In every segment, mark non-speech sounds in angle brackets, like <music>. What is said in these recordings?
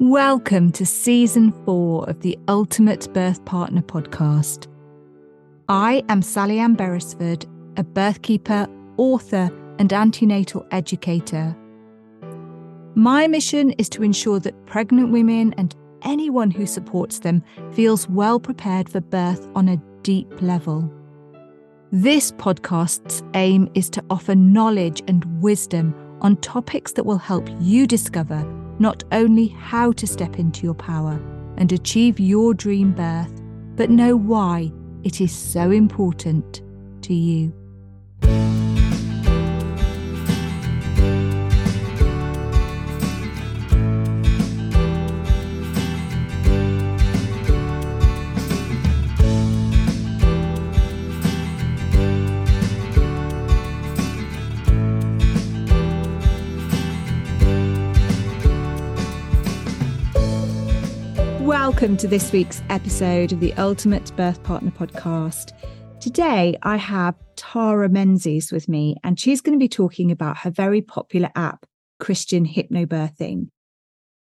Welcome to season four of the Ultimate Birth Partner podcast. I am Sally Ann Beresford, a birthkeeper, author, and antenatal educator. My mission is to ensure that pregnant women and anyone who supports them feels well prepared for birth on a deep level. This podcast's aim is to offer knowledge and wisdom on topics that will help you discover not only how to step into your power and achieve your dream birth, but know why it is so important to you. Welcome to this week's episode of the Ultimate Birth Partner podcast. Today, I have Tara Menzies with me, and she's going to be talking about her very popular app, Christian Hypnobirthing.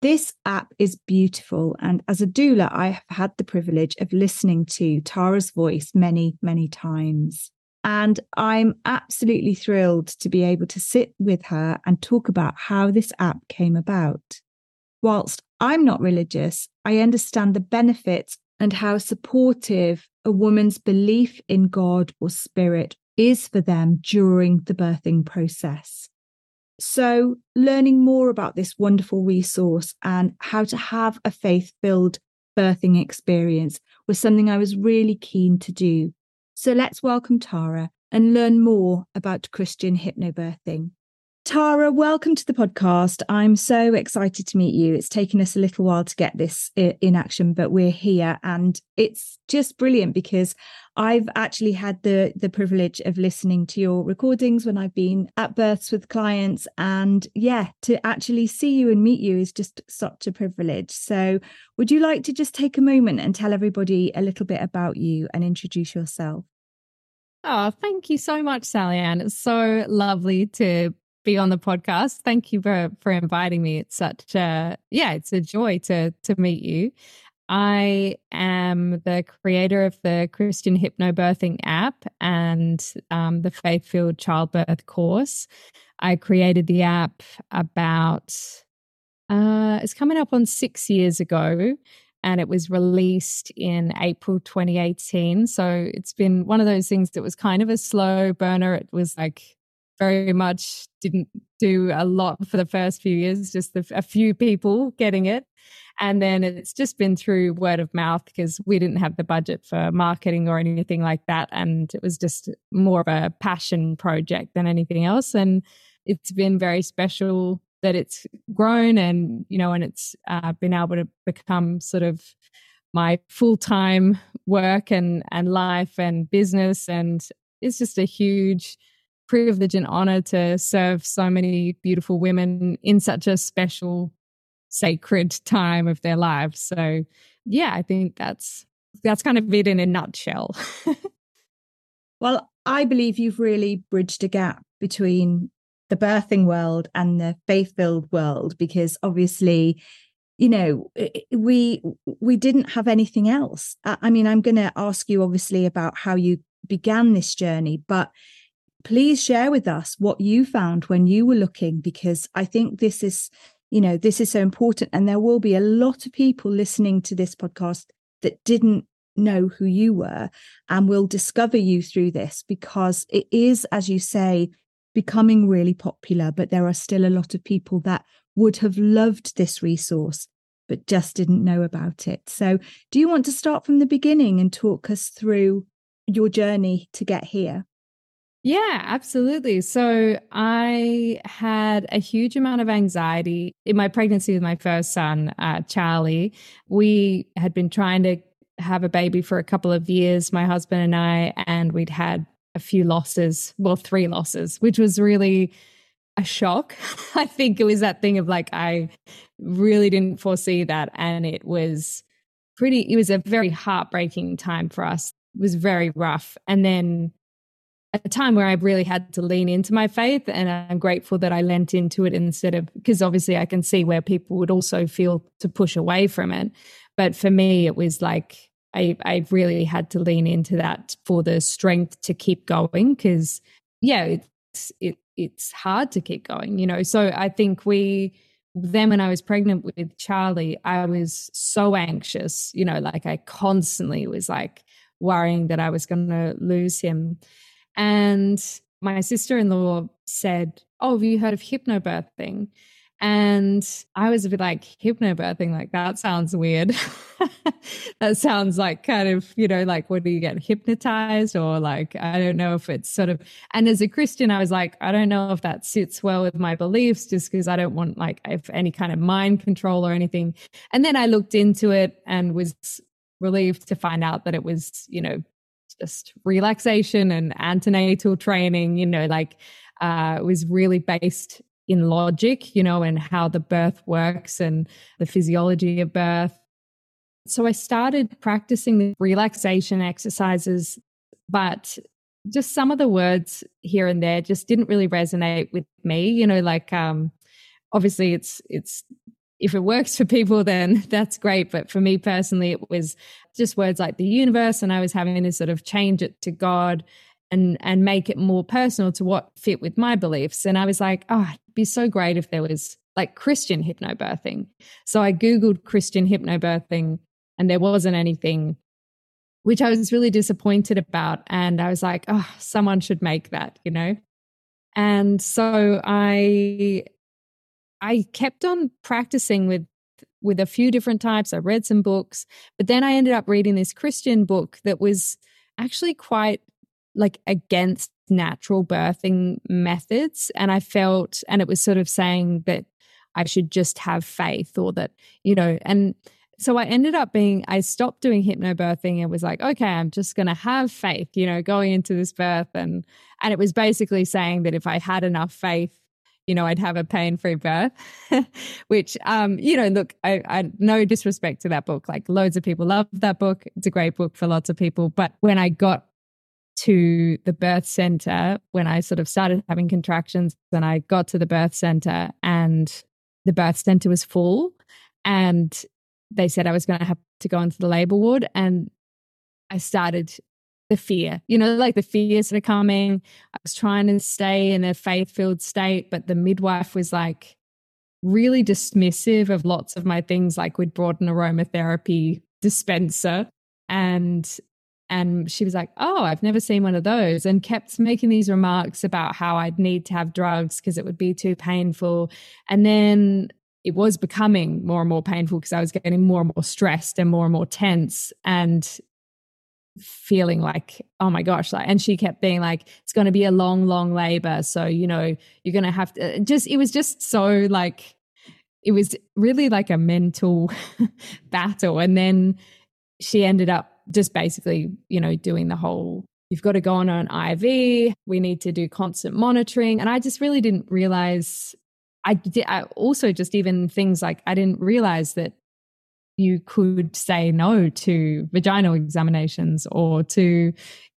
This app is beautiful, and as a doula, I have had the privilege of listening to Tara's voice many, many times. And I'm absolutely thrilled to be able to sit with her and talk about how this app came about. Whilst I'm not religious, I understand the benefits and how supportive a woman's belief in God or spirit is for them during the birthing process. So, learning more about this wonderful resource and how to have a faith filled birthing experience was something I was really keen to do. So, let's welcome Tara and learn more about Christian hypnobirthing. Tara, welcome to the podcast. I'm so excited to meet you. It's taken us a little while to get this in action, but we're here and it's just brilliant because I've actually had the the privilege of listening to your recordings when I've been at births with clients and yeah, to actually see you and meet you is just such a privilege. So, would you like to just take a moment and tell everybody a little bit about you and introduce yourself? Oh, thank you so much, Sally Ann. It's so lovely to be on the podcast. Thank you for for inviting me. It's such a yeah, it's a joy to to meet you. I am the creator of the Christian Hypnobirthing app and um, the Faith Filled Childbirth course. I created the app about uh, it's coming up on six years ago, and it was released in April 2018. So it's been one of those things that was kind of a slow burner. It was like very much didn't do a lot for the first few years, just a few people getting it. And then it's just been through word of mouth because we didn't have the budget for marketing or anything like that. And it was just more of a passion project than anything else. And it's been very special that it's grown and, you know, and it's uh, been able to become sort of my full-time work and and life and business and it's just a huge privilege and honor to serve so many beautiful women in such a special sacred time of their lives. So yeah i think that's that's kind of it in a nutshell. <laughs> Well i believe you've really bridged a gap between the birthing world and the faith-filled world because obviously you know we we didn't have anything else. I mean i'm going to ask you obviously about how you began this journey but please share with us what you found when you were looking because i think this is you know this is so important. And there will be a lot of people listening to this podcast that didn't know who you were and will discover you through this because it is as you say becoming really popular but there are still a lot of people that would have loved this resource but just didn't know about it. So do you want to start from the beginning and talk us through your journey to get here yeah, absolutely. So I had a huge amount of anxiety in my pregnancy with my first son, uh, Charlie. We had been trying to have a baby for a couple of years, my husband and I, and we'd had a few losses, well, three losses, which was really a shock. <laughs> I think it was that thing of like, I really didn't foresee that. And it was pretty, it was a very heartbreaking time for us. It was very rough. And then a time where I really had to lean into my faith. And I'm grateful that I lent into it instead of, because obviously I can see where people would also feel to push away from it. But for me, it was like, I, I really had to lean into that for the strength to keep going because, yeah, it's, it, it's hard to keep going, you know. So I think we, then when I was pregnant with Charlie, I was so anxious, you know, like I constantly was like worrying that I was going to lose him. And my sister in law said, Oh, have you heard of hypnobirthing? And I was a bit like, hypnobirthing, like that sounds weird. <laughs> that sounds like kind of, you know, like, what do you get hypnotized? Or like, I don't know if it's sort of, and as a Christian, I was like, I don't know if that sits well with my beliefs just because I don't want like if any kind of mind control or anything. And then I looked into it and was relieved to find out that it was, you know, just relaxation and antenatal training, you know, like uh, it was really based in logic, you know, and how the birth works and the physiology of birth. So I started practicing the relaxation exercises, but just some of the words here and there just didn't really resonate with me, you know, like um obviously it's it's if it works for people then <laughs> that's great, but for me personally it was just words like the universe and I was having to sort of change it to God and and make it more personal to what fit with my beliefs. And I was like, oh, it'd be so great if there was like Christian hypnobirthing. So I Googled Christian hypnobirthing and there wasn't anything, which I was really disappointed about. And I was like, oh, someone should make that, you know? And so I I kept on practicing with with a few different types. I read some books, but then I ended up reading this Christian book that was actually quite like against natural birthing methods. And I felt, and it was sort of saying that I should just have faith or that, you know, and so I ended up being, I stopped doing hypnobirthing and was like, okay, I'm just going to have faith, you know, going into this birth. And, and it was basically saying that if I had enough faith, you know, I'd have a pain free birth, <laughs> which, um, you know, look, I, I, no disrespect to that book. Like loads of people love that book. It's a great book for lots of people. But when I got to the birth center when I sort of started having contractions. Then I got to the birth center and the birth center was full. And they said I was going to have to go into the labor ward. And I started the fear, you know, like the fears that are coming. I was trying to stay in a faith filled state, but the midwife was like really dismissive of lots of my things. Like we'd brought an aromatherapy dispenser and and she was like, Oh, I've never seen one of those. And kept making these remarks about how I'd need to have drugs because it would be too painful. And then it was becoming more and more painful because I was getting more and more stressed and more and more tense and feeling like, oh my gosh. Like, and she kept being like, it's going to be a long, long labor. So, you know, you're going to have to just, it was just so like, it was really like a mental <laughs> battle. And then she ended up just basically, you know, doing the whole you've got to go on an IV, we need to do constant monitoring. And I just really didn't realize I did I also just even things like I didn't realize that you could say no to vaginal examinations or to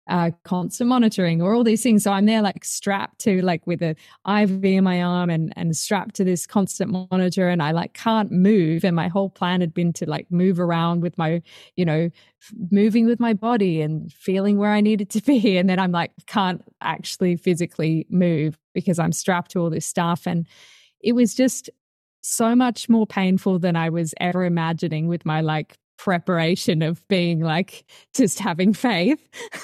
uh, constant monitoring or all these things. So I'm there like strapped to like with a IV in my arm and and strapped to this constant monitor, and I like can't move. And my whole plan had been to like move around with my, you know, moving with my body and feeling where I needed to <laughs> be. And then I'm like can't actually physically move because I'm strapped to all this stuff. And it was just so much more painful than I was ever imagining with my like preparation of being like just having faith.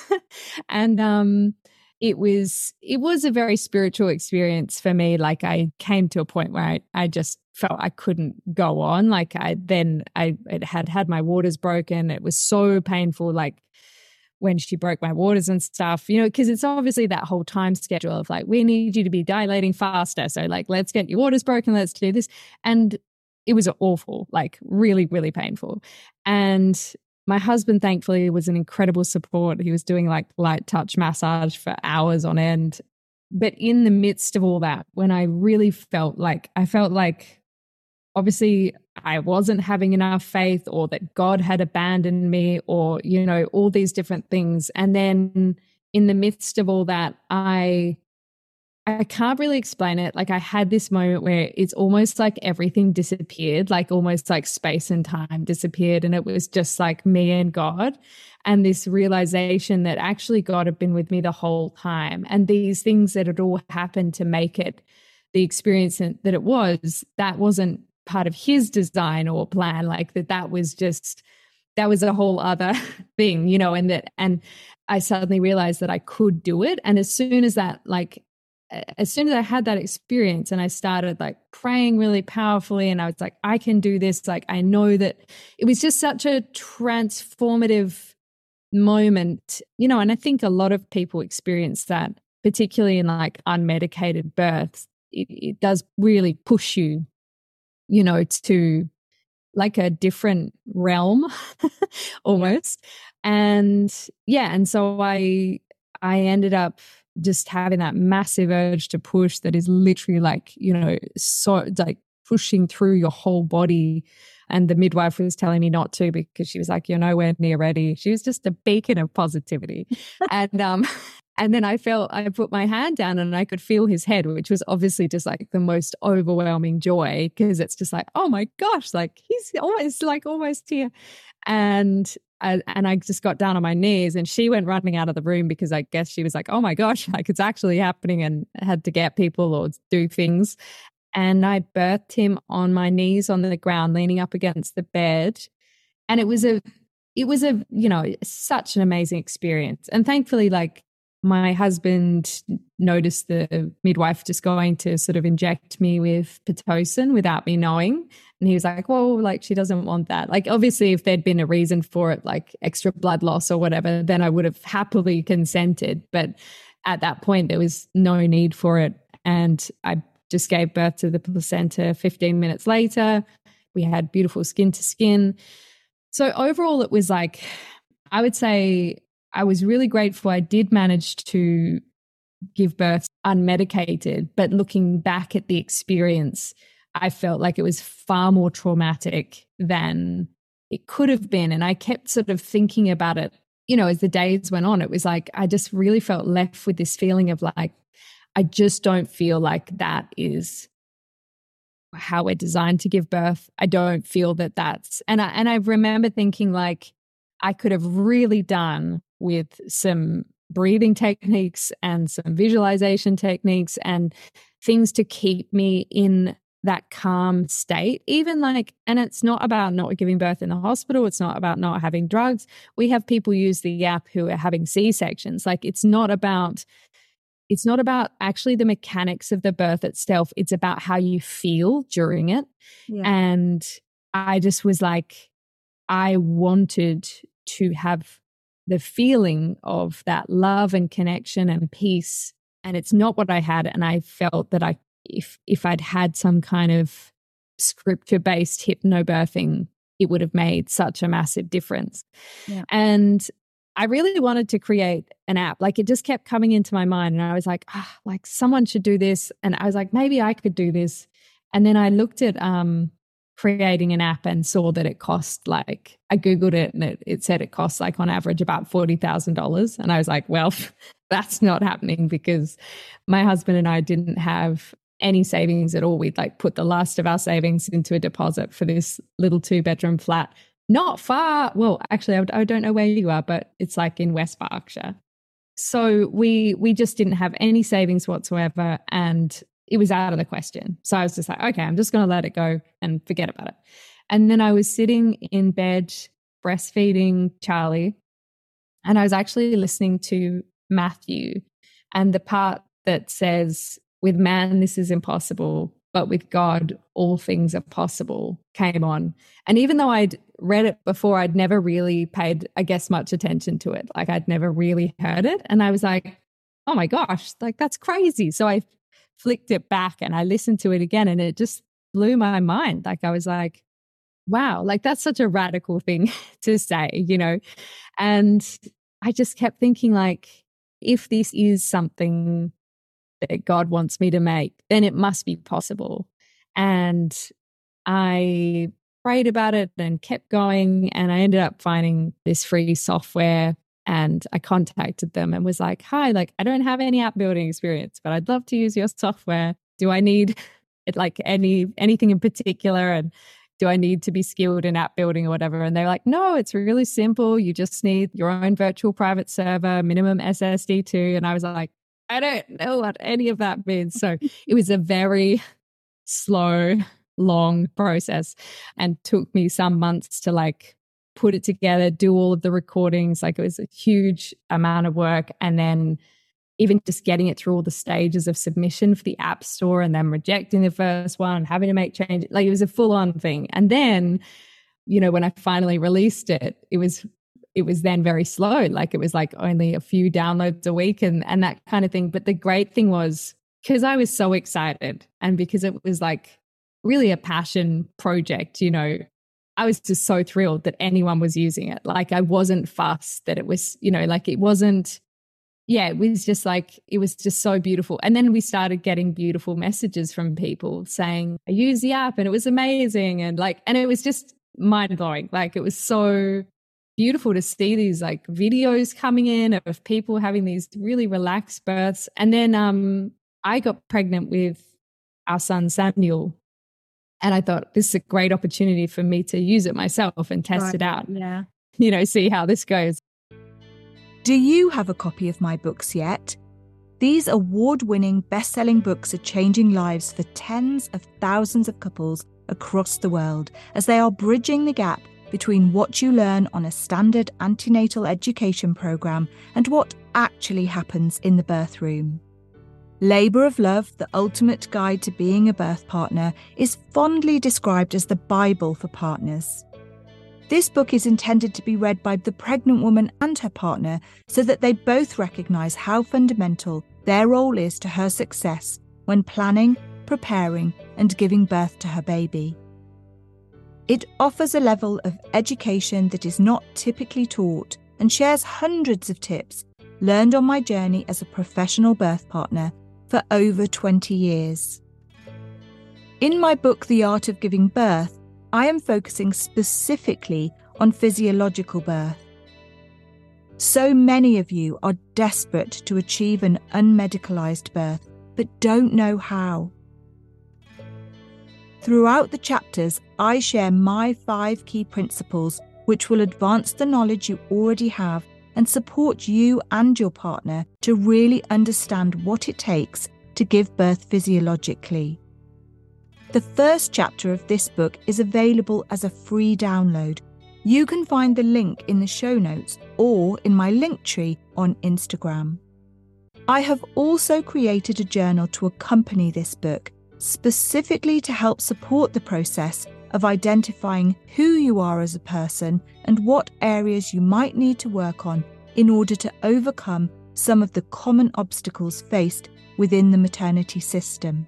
<laughs> And um it was it was a very spiritual experience for me. Like i came to a point where i, I just felt i couldn't go on. Like i then i it had had my waters broken. It was so painful. Like when she broke my waters and stuff, you know, because it's obviously that whole time schedule of like, we need you to be dilating faster. So, like, let's get your waters broken, let's do this. And it was awful, like really, really painful. And my husband, thankfully, was an incredible support. He was doing like light touch massage for hours on end. But in the midst of all that, when I really felt like, I felt like obviously I wasn't having enough faith or that God had abandoned me or, you know, all these different things. And then in the midst of all that, I I can't really explain it. Like I had this moment where it's almost like everything disappeared, like almost like space and time disappeared. And it was just like me and God. And this realization that actually God had been with me the whole time. And these things that had all happened to make it the experience that it was, that wasn't part of his design or plan. Like that, that was just, that was a whole other <laughs> thing, you know, and that, and I suddenly realized that I could do it. And as soon as that, like, as soon as I had that experience and I started like praying really powerfully, and I was like, I can do this. Like, I know that it was just such a transformative moment, you know, and I think a lot of people experience that, particularly in like unmedicated births. It, it does really push you, you know, to like a different realm <laughs> almost. And yeah, and so I I ended up just having that massive urge to push that is literally like, you know, so like pushing through your whole body. And the midwife was telling me not to because she was like, you're nowhere near ready. She was just a beacon of positivity. and, um, <laughs> and then I felt, I put my hand down and I could feel his head, which was obviously just like the most overwhelming joy because it's just like, oh my gosh, like he's almost like almost here. And I, and I just got down on my knees and she went running out of the room because I guess she was like, oh my gosh, <laughs> like it's actually happening and had to get people or do things. And I birthed him on my knees on the ground, leaning up against the bed. And it was a, it was a, you know, such an amazing experience. And thankfully, like my husband noticed the midwife just going to sort of inject me with Pitocin without me knowing. And he was like, well, like she doesn't want that. Like, obviously, if there'd been a reason for it, like extra blood loss or whatever, then I would have happily consented. But at that point, there was no need for it. And I just gave birth to the placenta 15 minutes later. We had beautiful skin to skin. So, overall, it was like, I would say I was really grateful I did manage to give birth unmedicated, but looking back at the experience, I felt like it was far more traumatic than it could have been. And I kept sort of thinking about it, you know, as the days went on. It was like, I just really felt left with this feeling of like, I just don't feel like that is how we're designed to give birth. I don't feel that that's, and I, and I remember thinking like, I could have really done with some breathing techniques and some visualization techniques and things to keep me in that calm state. Even like and it's not about not giving birth in the hospital it's not about not having drugs. We have people use the app who are having c-sections. Like it's not about it's not about actually the mechanics of the birth itself. It's about how you feel during it. Yeah. and i just was like i wanted to have the feeling of that love and connection and peace. And it's not what i had and i felt that i if if i'd had some kind of scripture based hypnobirthing it would have made such a massive difference. Yeah. and i really wanted to create an app. Like it just kept coming into my mind and i was like ah, like someone should do this. And i was like maybe i could do this. And then i looked at um creating an app and saw that it cost like I googled it and it, it said it costs like on average about forty thousand dollars, and I was like, well, <laughs> that's not happening because my husband and I didn't have any savings at all. We'd like put the last of our savings into a deposit for this little two bedroom flat, not far. Well, actually, I, I don't know where you are, but it's like in West Berkshire. So we we just didn't have any savings whatsoever, and it was out of the question. So I was just like, okay, I'm just going to let it go and forget about it. And then I was sitting in bed breastfeeding Charlie, and I was actually listening to Matthew and the part that says, with man, this is impossible, but with God, all things are possible came on. And even though I'd read it before, I'd never really paid, I guess, much attention to it. Like I'd never really heard it. And I was like, oh my gosh, like that's crazy. So I flicked it back and I listened to it again and it just blew my mind. Like I was like, wow, like that's such a radical thing <laughs> to say, you know? And I just kept thinking, like, if this is something that God wants me to make, then it must be possible. And I prayed about it and kept going. And I ended up finding this free software And I contacted them and was like, hi, like, I don't have any app building experience, but I'd love to use your software. Do I need it like any anything in particular? And do I need to be skilled in app building or whatever? And they're like, no, it's really simple. You just need your own virtual private server, minimum SSD2. And I was like, I don't know what any of that means. So it was a very slow, long process and took me some months to like put it together, do all of the recordings. Like it was a huge amount of work. And then even just getting it through all the stages of submission for the app store and then rejecting the first one, having to make changes. Like it was a full on thing. And then, you know, when I finally released it, it was it was then very slow. Like it was like only a few downloads a week and and that kind of thing. But the great thing was because I was so excited and because it was like really a passion project, you know, I was just so thrilled that anyone was using it. Like I wasn't fussed that it was, you know, like it wasn't yeah, it was just like, it was just so beautiful. And then we started getting beautiful messages from people saying, I use the app and it was amazing. And like, and it was just mind blowing. Like, it was so beautiful to see these like videos coming in of people having these really relaxed births. And then um, I got pregnant with our son Samuel. And I thought this is a great opportunity for me to use it myself and test right. it out. Yeah. You know, see how this goes. Do you have a copy of my books yet? These award winning, best selling books are changing lives for tens of thousands of couples across the world as they are bridging the gap between what you learn on a standard antenatal education programme and what actually happens in the birth room. Labour of Love, the ultimate guide to being a birth partner, is fondly described as the Bible for partners. This book is intended to be read by the pregnant woman and her partner so that they both recognise how fundamental their role is to her success when planning, preparing, and giving birth to her baby. It offers a level of education that is not typically taught and shares hundreds of tips learned on my journey as a professional birth partner for over 20 years. In my book, The Art of Giving Birth, I am focusing specifically on physiological birth. So many of you are desperate to achieve an unmedicalized birth, but don't know how. Throughout the chapters, I share my five key principles which will advance the knowledge you already have and support you and your partner to really understand what it takes to give birth physiologically. The first chapter of this book is available as a free download. You can find the link in the show notes or in my link tree on Instagram. I have also created a journal to accompany this book specifically to help support the process of identifying who you are as a person and what areas you might need to work on in order to overcome some of the common obstacles faced within the maternity system.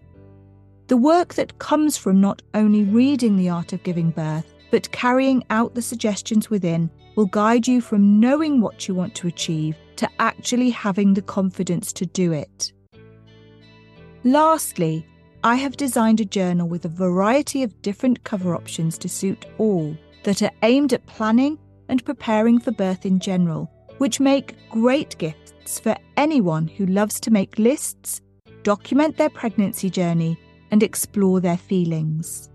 The work that comes from not only reading The Art of Giving Birth, but carrying out the suggestions within will guide you from knowing what you want to achieve to actually having the confidence to do it. Lastly, I have designed a journal with a variety of different cover options to suit all that are aimed at planning and preparing for birth in general, which make great gifts for anyone who loves to make lists, document their pregnancy journey, and explore their feelings.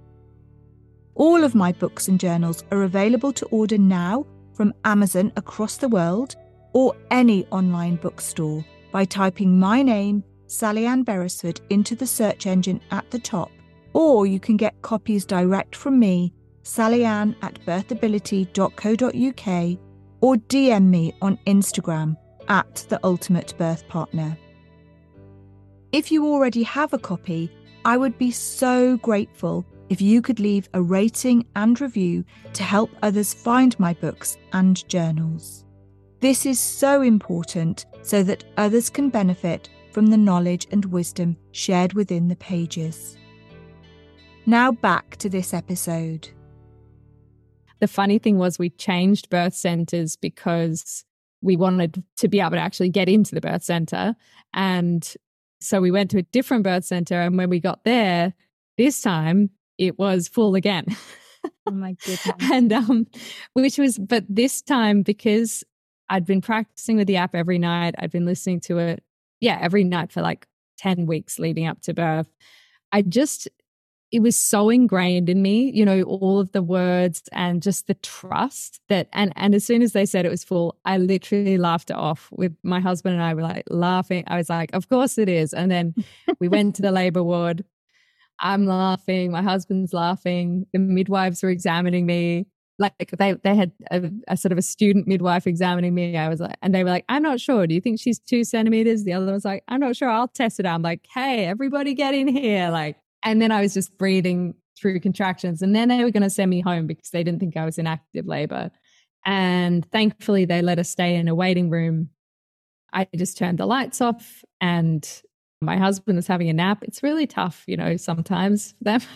All of my books and journals are available to order now from Amazon across the world or any online bookstore by typing my name Sally-Ann Beresford into the search engine at the top, or you can get copies direct from me, Sally-Ann at birthability.co.uk, or DM me on Instagram at the ultimate birth partner. If you already have a copy, I would be so grateful if you could leave a rating and review to help others find my books and journals. This is so important so that others can benefit from the knowledge and wisdom shared within the pages. Now back to this episode. The funny thing was, we changed birth centers because we wanted to be able to actually get into the birth center. And so we went to a different birth center. And when we got there, this time it was full again. Oh my goodness. <laughs> and um, which was, but this time because I'd been practicing with the app every night. I'd been listening to it, yeah, every night for like 10 weeks leading up to birth. I just, it was so ingrained in me, you know, all of the words and just the trust that, and, and as soon as they said it was full, I literally laughed it off with my husband and I were like laughing. I was like, of course it is. And then we went to the labor ward. I'm laughing. My husband's laughing. The midwives were examining me like they they had a, a, sort of a student midwife examining me. I was like, and they were like, I'm not sure. Do you think she's two centimeters? The other was like, I'm not sure. I'll test it out. I'm like, hey, everybody get in here. Like, and then I was just breathing through contractions. And then they were going to send me home because they didn't think I was in active labor. And thankfully, they let us stay in a waiting room. I just turned the lights off and my husband was having a nap. It's really tough, you know, sometimes for them. <laughs>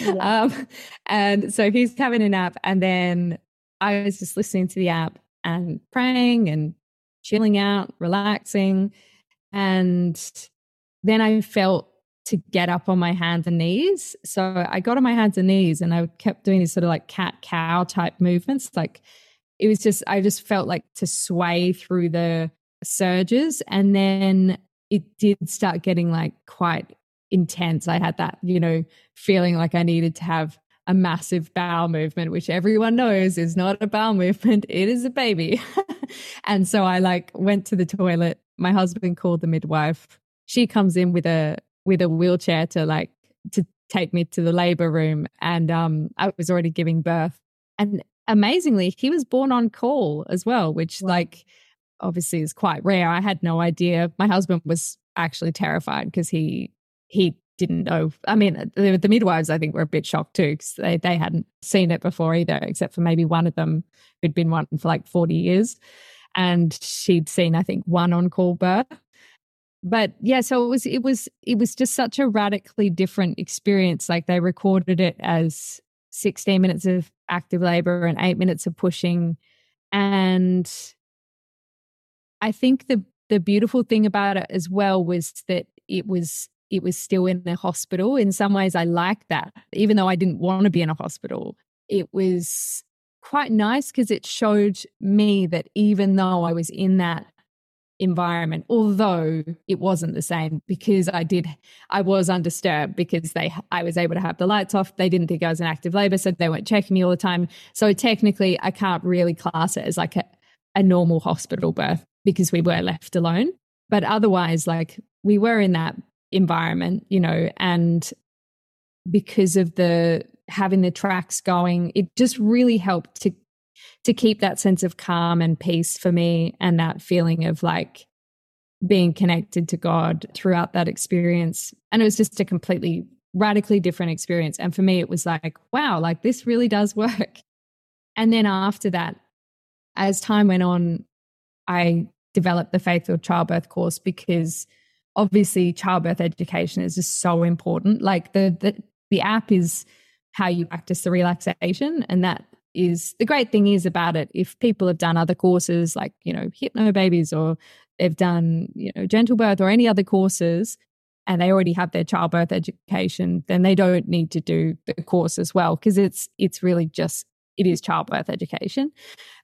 yeah. um, and so he's having a nap. And then I was just listening to the app and praying and chilling out, relaxing. And then I felt to get up on my hands and knees. So I got on my hands and knees and I kept doing these sort of like cat cow type movements. Like it was just, I just felt like to sway through the surges. And then it did start getting like quite intense. I had that, you know, feeling like I needed to have a massive bowel movement, which everyone knows is not a bowel movement, <laughs> it is a baby. <laughs> and so I like went to the toilet. My husband called the midwife. She comes in with a with a wheelchair to like to take me to the labor room and um I was already giving birth. And amazingly, he was born en caul as well, which wow. like obviously is quite rare. I had no idea. My husband was actually terrified because he he didn't know. I mean, the, the, midwives, I think, were a bit shocked too because they, they hadn't seen it before either, except for maybe one of them who'd been one for like 40 years. And she'd seen, I think, one en caul birth. But yeah, so it was it was it was just such a radically different experience. Like they recorded it as 16 minutes of active labor and eight minutes of pushing. And I think the the beautiful thing about it as well was that it was it was still in the hospital. In some ways, I like that, even though I didn't want to be in a hospital. It was quite nice because it showed me that even though I was in that environment, although it wasn't the same because I did, I was undisturbed because they, I was able to have the lights off. They didn't think I was in active labor, so they weren't checking me all the time. So technically, I can't really class it as like a, a normal hospital birth because we were left alone. But otherwise, like we were in that environment, you know, and because of the having the tracks going, it just really helped to to keep that sense of calm and peace for me and that feeling of like being connected to God throughout that experience. And it was just a completely radically different experience. And for me, it was like, wow, like this really does <laughs> work. And then after that, as time went on, I developed the Faith Filled Childbirth course because obviously childbirth education is just so important. Like the the, the app is how you practice the relaxation and that is the great thing is about it. If people have done other courses like you know Hypnobabies or they've done you know gentle birth or any other courses and they already have their childbirth education then they don't need to do the course as well because it's it's really just it is childbirth education.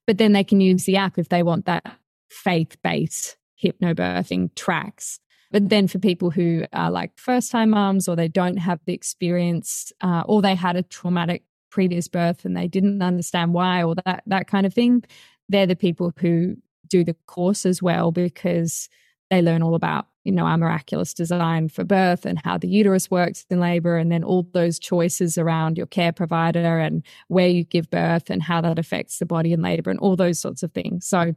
But then they can use the app if they want that faith based hypnobirthing tracks but then for people who are like first time moms or they don't have the experience uh, or they had a traumatic previous birth and they didn't understand why or that, that kind of thing, they're the people who do the course as well because they learn all about you know our miraculous design for birth and how the uterus works in labor and then all those choices around your care provider and where you give birth and how that affects the body in labor and all those sorts of things. So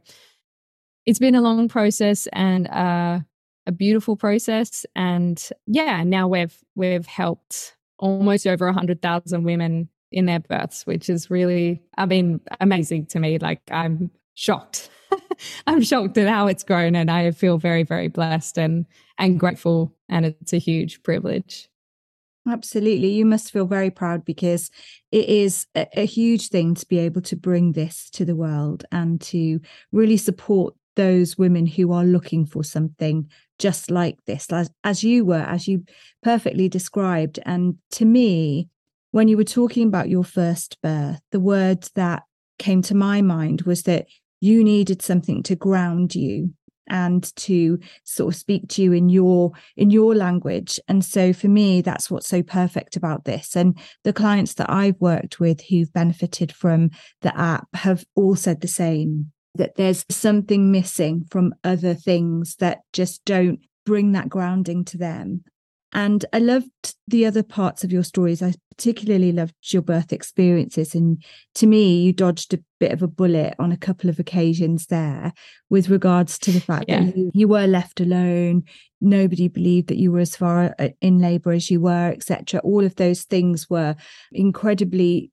it's been a long process and uh, a beautiful process. And yeah, now we've we've helped almost over hundred thousand women in their births, which is really, I mean, amazing to me. Like I'm shocked. <laughs> I'm shocked at how it's grown and I feel very, very blessed and and grateful. And it's a huge privilege. Absolutely. You must feel very proud because it is a, a, huge thing to be able to bring this to the world and to really support those women who are looking for something just like this, as, as you were, as you perfectly described. And to me, when you were talking about your first birth, the word that came to my mind was that you needed something to ground you and to sort of speak to you in your in your language. And so for me that's what's so perfect about this. And the clients that I've worked with who've benefited from the app have all said the same that there's something missing from other things that just don't bring that grounding to them and I loved the other parts of your stories. I particularly loved your birth experiences. And to me, you dodged a bit of a bullet on a couple of occasions there with regards to the fact yeah. that you, you, were left alone. Nobody believed that you were as far uh, in labor as you were, etc. All of those things were incredibly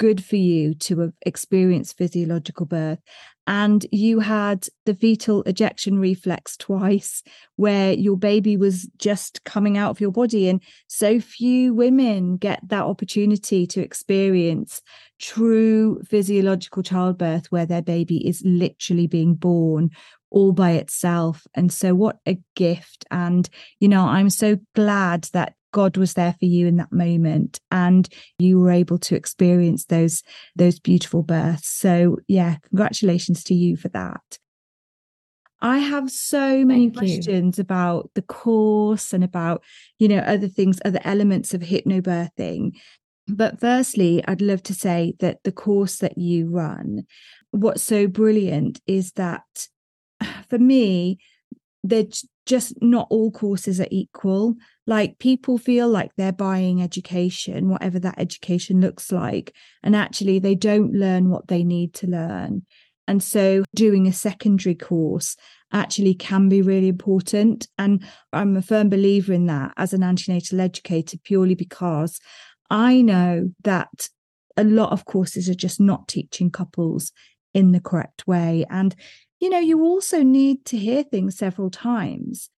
good for you to have experienced physiological birth. And you had the fetal ejection reflex twice, where your baby was just coming out of your body. And so few women get that opportunity to experience true physiological childbirth, where their baby is literally being born all by itself. And so, what a gift. And, you know, I'm so glad that God was there for you in that moment and you were able to experience those those beautiful births. So yeah, congratulations to you for that. I have so many Thank questions you. about the course and about, you know, other things, other elements of hypnobirthing. But firstly, I'd love to say that the course that you run, what's so brilliant is that <sighs> for me, they're just not all courses are equal. Like people feel like they're buying education, whatever that education looks like, and actually they don't learn what they need to learn. And so doing a secondary course actually can be really important. And I'm a firm believer in that as an antenatal educator, purely because I know that a lot of courses are just not teaching couples in the correct way. And you know, you also need to hear things several times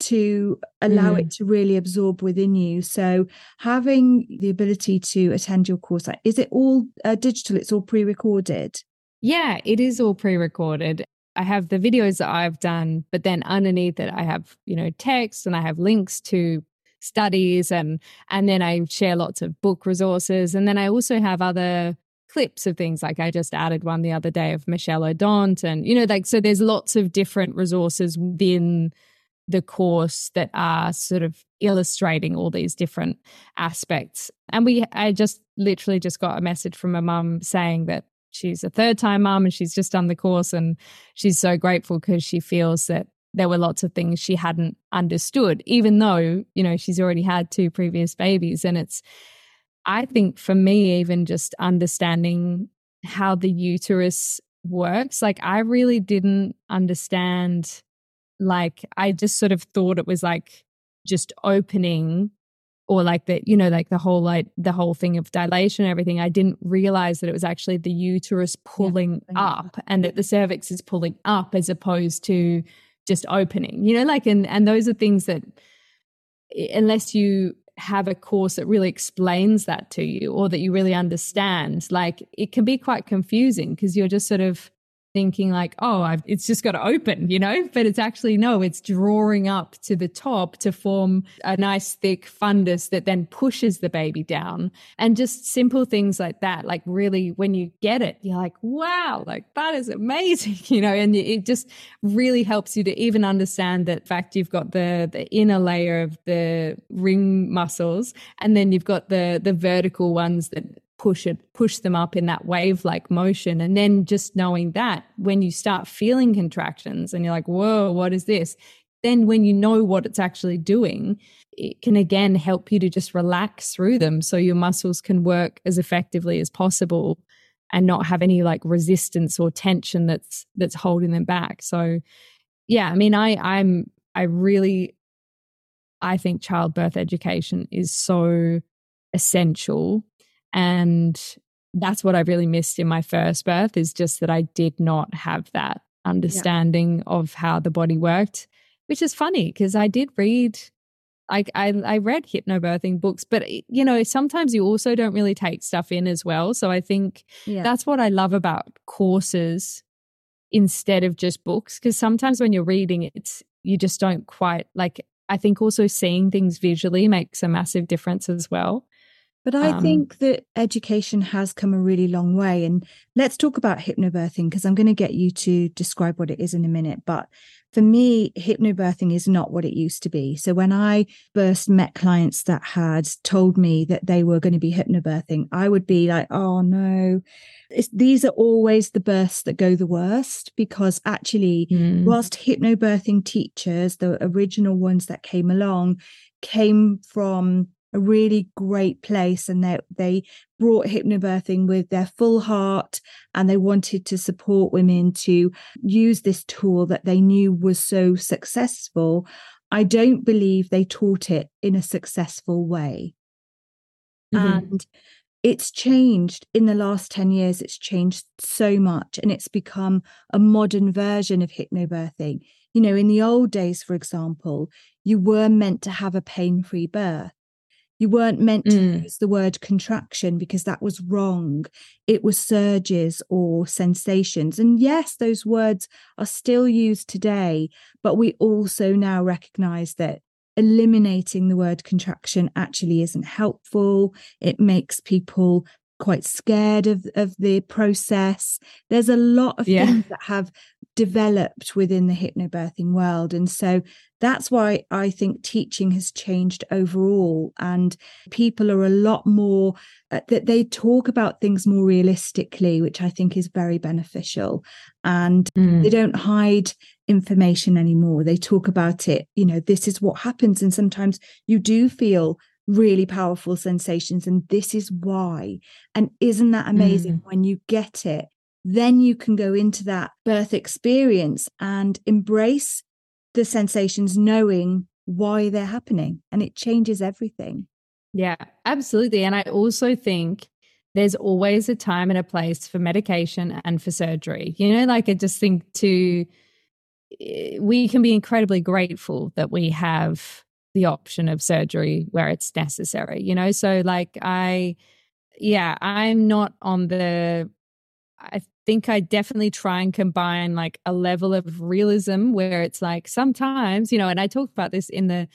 to allow mm. it to really absorb within you. So, having the ability to attend your course, is it all uh, digital? It's all pre recorded? Yeah, it is all pre recorded. I have the videos that I've done, but then underneath it, I have, you know, text and I have links to studies and and then I share lots of book resources and then I also have other clips of things like I just added one the other day of Michel Odent and you know like so there's lots of different resources within the course that are sort of illustrating all these different aspects. And we I just literally just got a message from a mum saying that she's a third time mum and she's just done the course and she's so grateful because she feels that there were lots of things she hadn't understood even though you know she's already had two previous babies and it's I think for me, even just understanding how the uterus works, like I really didn't understand. Like, I just sort of thought it was like just opening or like the you know like the whole like the whole thing of dilation and everything i didn't realize that it was actually the uterus pulling yeah. up and that the cervix is pulling up as opposed to just opening you know like and and those are things that eh, unless you have a course that really explains that to you or that you really understand like it can be quite confusing because you're just sort of thinking like, oh, I've, it's just got to open, you know? But it's actually, no, it's drawing up to the top to form a nice thick fundus that then pushes the baby down. And just simple things like that. Like, really, when you get it, you're like, wow, like that is amazing, <laughs> you know? And it just really helps you to even understand that fact you've got the, the inner layer of the ring muscles, and then you've got the, the vertical ones that push it push them up in that wave like motion. And then just knowing that when you start feeling contractions and you're like whoa what is this? Then when you know what it's actually doing it can again help you to just relax through them so your muscles can work as effectively as possible and not have any like resistance or tension that's that's holding them back. So yeah i mean i i'm i really i think childbirth education is so essential and that's what I really missed in my first birth is just that I did not have that understanding yeah. of how the body worked, which is funny because I did read I, I, I read hypnobirthing books, but you know, sometimes you also don't really take stuff in as well. So I think yeah. that's what I love about courses instead of just books. Cause sometimes when you're reading it's you just don't quite like I think also seeing things visually makes a massive difference as well. But I um, think that education has come a really long way. And let's talk about hypnobirthing because I'm going to get you to describe what it is in a minute. But for me, hypnobirthing is not what it used to be. So when I first met clients that had told me that they were going to be hypnobirthing, I would be like, oh no. It's, these are always the births that go the worst because actually, mm. whilst hypnobirthing teachers, the original ones that came along, came from a really great place and they they brought hypnobirthing with their full heart and they wanted to support women to use this tool that they knew was so successful. I don't believe they taught it in a successful way. Mm-hmm. and it's changed. In the last 10 years it's changed so much and it's become a modern version of hypnobirthing. You know in the old days for example you were meant to have a pain-free birth you weren't meant to mm. use the word contraction because that was wrong. It was surges or sensations. And yes, those words are still used today, but we also now recognize that eliminating the word contraction actually isn't helpful. It makes people quite scared of, of the process. There's a lot of yeah. things that have developed within the hypnobirthing world. And so that's why I think teaching has changed overall. And people are a lot more uh, that they talk about things more realistically, which I think is very beneficial. And mm. they don't hide information anymore. They talk about it, you know, this is what happens. And sometimes you do feel really powerful sensations and this is why and isn't that amazing mm. when you get it then you can go into that birth experience and embrace the sensations knowing why they're happening and it changes everything. Yeah absolutely. And i also think there's always a time and a place for medication and for surgery. You know like i just think to eh, we can be incredibly grateful that we have the option of surgery where it's necessary, you know? So, like, I, yeah, I'm not on the, I think I definitely try and combine like a level of realism where it's like sometimes, you know, and I talk about this in the,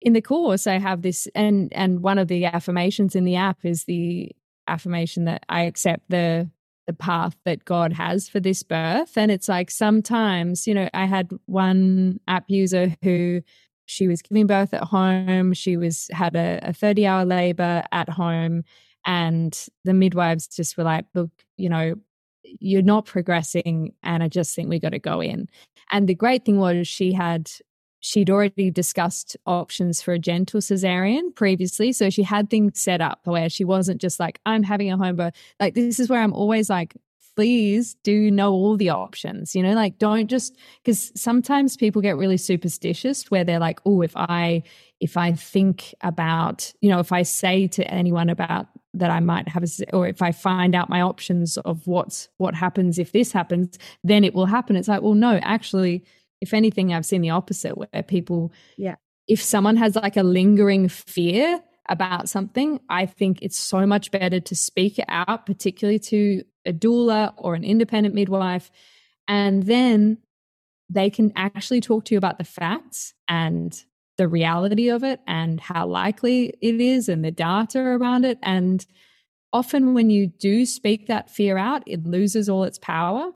in the course i have this and and one of the affirmations in the app is the affirmation that i accept the the path that god has for this birth and it's like sometimes you know i had one app user who she was giving birth at home. She was had a, a 30 hour labor at home. And the midwives just were like, look, you know, you're not progressing. And I just think we got to go in. And the great thing was she had she'd already discussed options for a gentle cesarean previously. So she had things set up where she wasn't just like, I'm having a home birth. Like, this is where I'm always like, please do know all the options you know like don't just because sometimes people get really superstitious where they're like oh if i if i think about you know if i say to anyone about that i might have a or if i find out my options of what's what happens if this happens then it will happen it's like well no actually if anything i've seen the opposite where people yeah if someone has like a lingering fear about something, I think it's so much better to speak it out, particularly to a doula or an independent midwife. And then they can actually talk to you about the facts and the reality of it and how likely it is and the data around it. And often when you do speak that fear out, it loses all its power.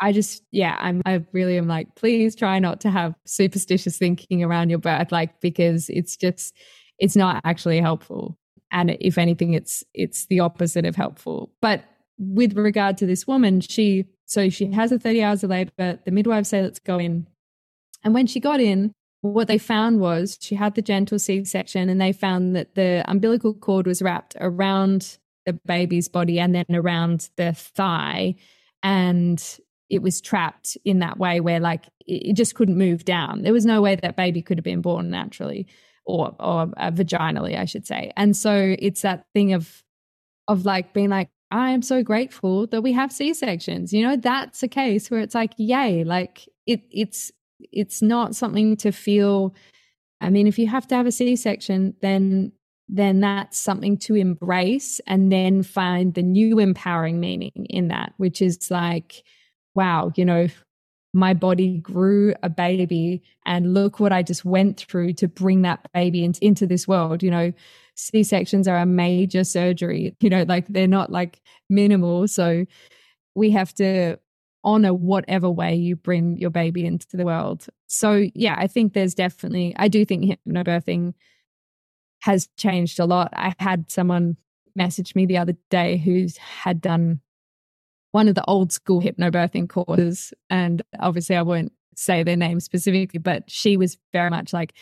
I just, yeah, I'm, I really am like, please try not to have superstitious thinking around your birth, like, because it's just, it's not actually helpful. And if anything, it's, it's the opposite of helpful. But with regard to this woman, she so she has a 30 hours of labor. The midwives say, let's go in. And when she got in, what they found was she had the gentle C section, and they found that the umbilical cord was wrapped around the baby's body and then around the thigh. And it was trapped in that way where, like, it just couldn't move down. There was no way that baby could have been born naturally or, or uh, vaginally, I should say. And so it's that thing of, of like being like, I am so grateful that we have C sections. You know, that's a case where it's like, yay, like it it's it's not something to feel. I mean, if you have to have a C section, then then that's something to embrace and then find the new empowering meaning in that, which is like, wow, you know, my body grew a baby and look what I just went through to bring that baby into, into this world. You know, C sections are a major surgery, you know, like they're not like minimal. So we have to honor whatever way you bring your baby into the world. So, yeah, I think there's definitely, I do think hypnobirthing has changed a lot. I had someone message me the other day who's had done one of the old school hypnobirthing courses. And obviously, I won't say their name specifically, but she was very much like,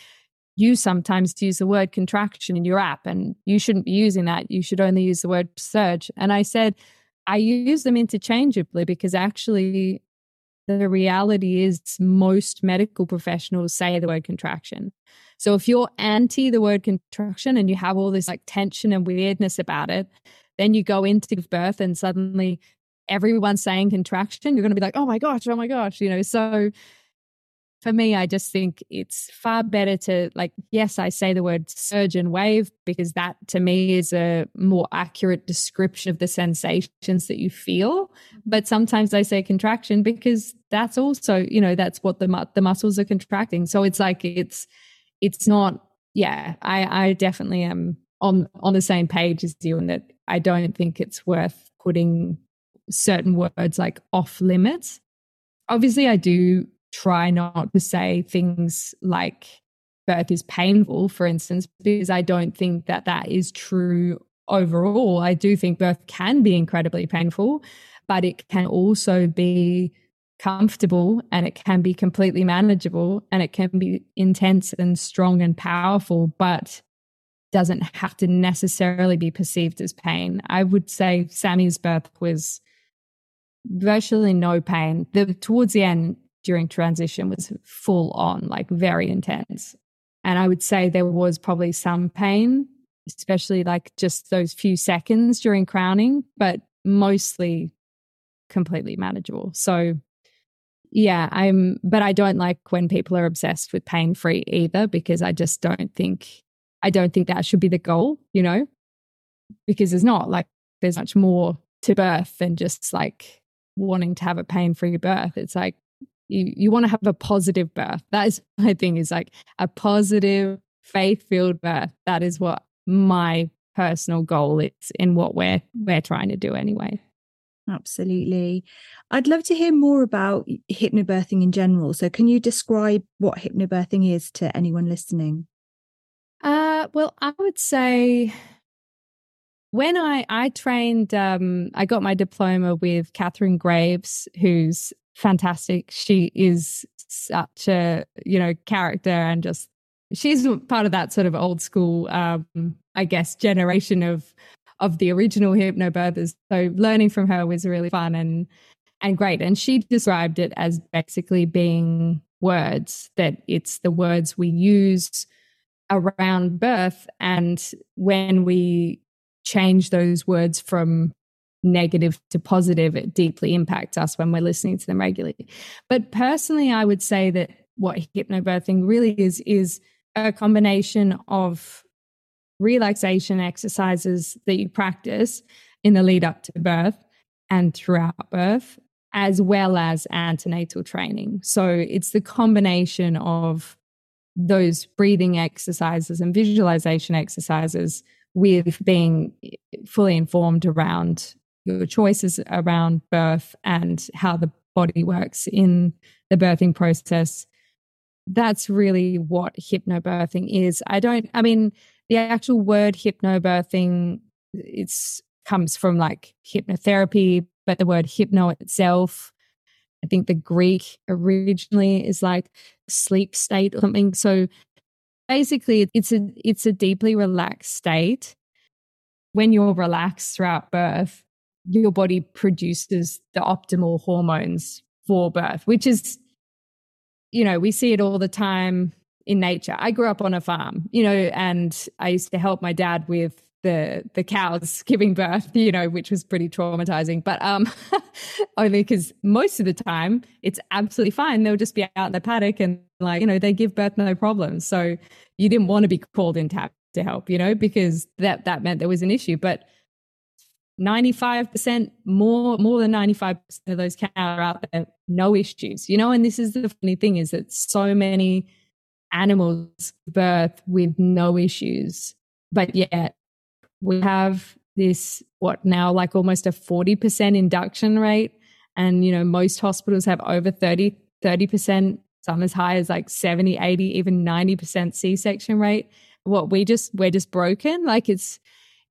you sometimes use the word contraction in your app, and you shouldn't be using that. You should only use the word surge. And I said, I use them interchangeably because actually, the reality is most medical professionals say the word contraction. So if you're anti the word contraction and you have all this like tension and weirdness about it, then you go into birth and suddenly everyone's saying contraction, you're going to be like, oh my gosh, oh my gosh, you know. So for me, I just think it's far better to, like, yes, I say the word surge and wave because that to me is a more accurate description of the sensations that you feel. Mm-hmm. But sometimes I say contraction because that's also, you know, that's what the, the muscles are contracting. So it's like, it's, it's not, yeah, I, I definitely am on, on the same page as you in that I don't think it's worth putting certain words like off limits. Obviously, I do try not to say things like birth is painful, for instance, because I don't think that that is true overall. I do think birth can be incredibly painful, but it can also be comfortable and it can be completely manageable and it can be intense and strong and powerful, but doesn't have to necessarily be perceived as pain. I would say Sammy's birth was virtually no pain. The towards the end during transition was full on, like very intense. And I would say there was probably some pain, especially like just those few seconds during crowning, but mostly completely manageable. So yeah, I'm but I don't like when people are obsessed with pain free either because I just don't think I don't think that should be the goal, you know? Because there's not like there's much more to birth than just like wanting to have a pain free birth. It's like you, you want to have a positive birth. That is <laughs> my thing is like a positive, faith filled birth. That is what my personal goal is in what we're we're trying to do anyway. Absolutely. I'd love to hear more about hypnobirthing in general. So can you describe what hypnobirthing is to anyone listening? Uh well, I would say when I I trained, um, I got my diploma with Katharine Graves, who's fantastic. She is such a you know character and just she's part of that sort of old school, um, I guess, generation of of the original hypnobirthers. So learning from her was really fun and and great. And she described it as basically being words that it's the words we use around birth and when we change those words from negative to positive, it deeply impacts us when we're listening to them regularly. But personally, I would say that what hypnobirthing really is is a combination of relaxation exercises that you practice in the lead up to birth and throughout birth, as well as antenatal training. So it's the combination of those breathing exercises and visualization exercises with being fully informed around your choices around birth and how the body works in the birthing process. That's really what hypnobirthing is. I don't, I mean, the actual word hypnobirthing, it's comes from like hypnotherapy, but the word hypno itself, I think the Greek originally is like sleep state or something. So basically it's a it's a deeply relaxed state when you're relaxed throughout birth your body produces the optimal hormones for birth which is you know we see it all the time in nature. I grew up on a farm you know and i used to help my dad with the the cows <laughs> giving birth you know which was pretty traumatizing. But um <laughs> only because most of the time it's absolutely fine. They'll just be out in the paddock and like you know they give birth no problem so you didn't want to be called in to, to help you know because that that meant there was an issue. But 95% more more than 95% of those cows are out there no issues you know and this is the funny thing is that so many animals birth with no issues but yet we have this what now like almost a 40% induction rate and you know most hospitals have over 30 30% some as high as like 70 80 even 90% c-section rate. What we just we're just broken? Like it's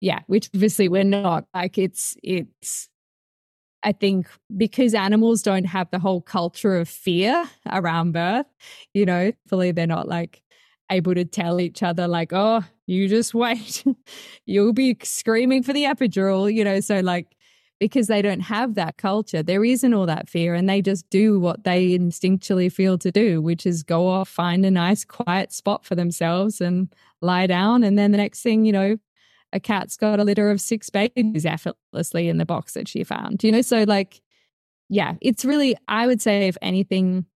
yeah, which obviously we're not. Like it's it's I think because animals don't have the whole culture of fear around birth, you know, fully they're not like able to tell each other like, oh, you just <laughs> wait. You'll be screaming for the epidural, you know, so like because they don't have that culture, there isn't all that fear and they just do what they instinctually feel to do, which is go off, find a nice quiet spot for themselves and lie down. And then the next thing, you know, a cat's got a litter of six babies effortlessly in the box that she found. You know, so like, yeah, it's really, I would say, if anything,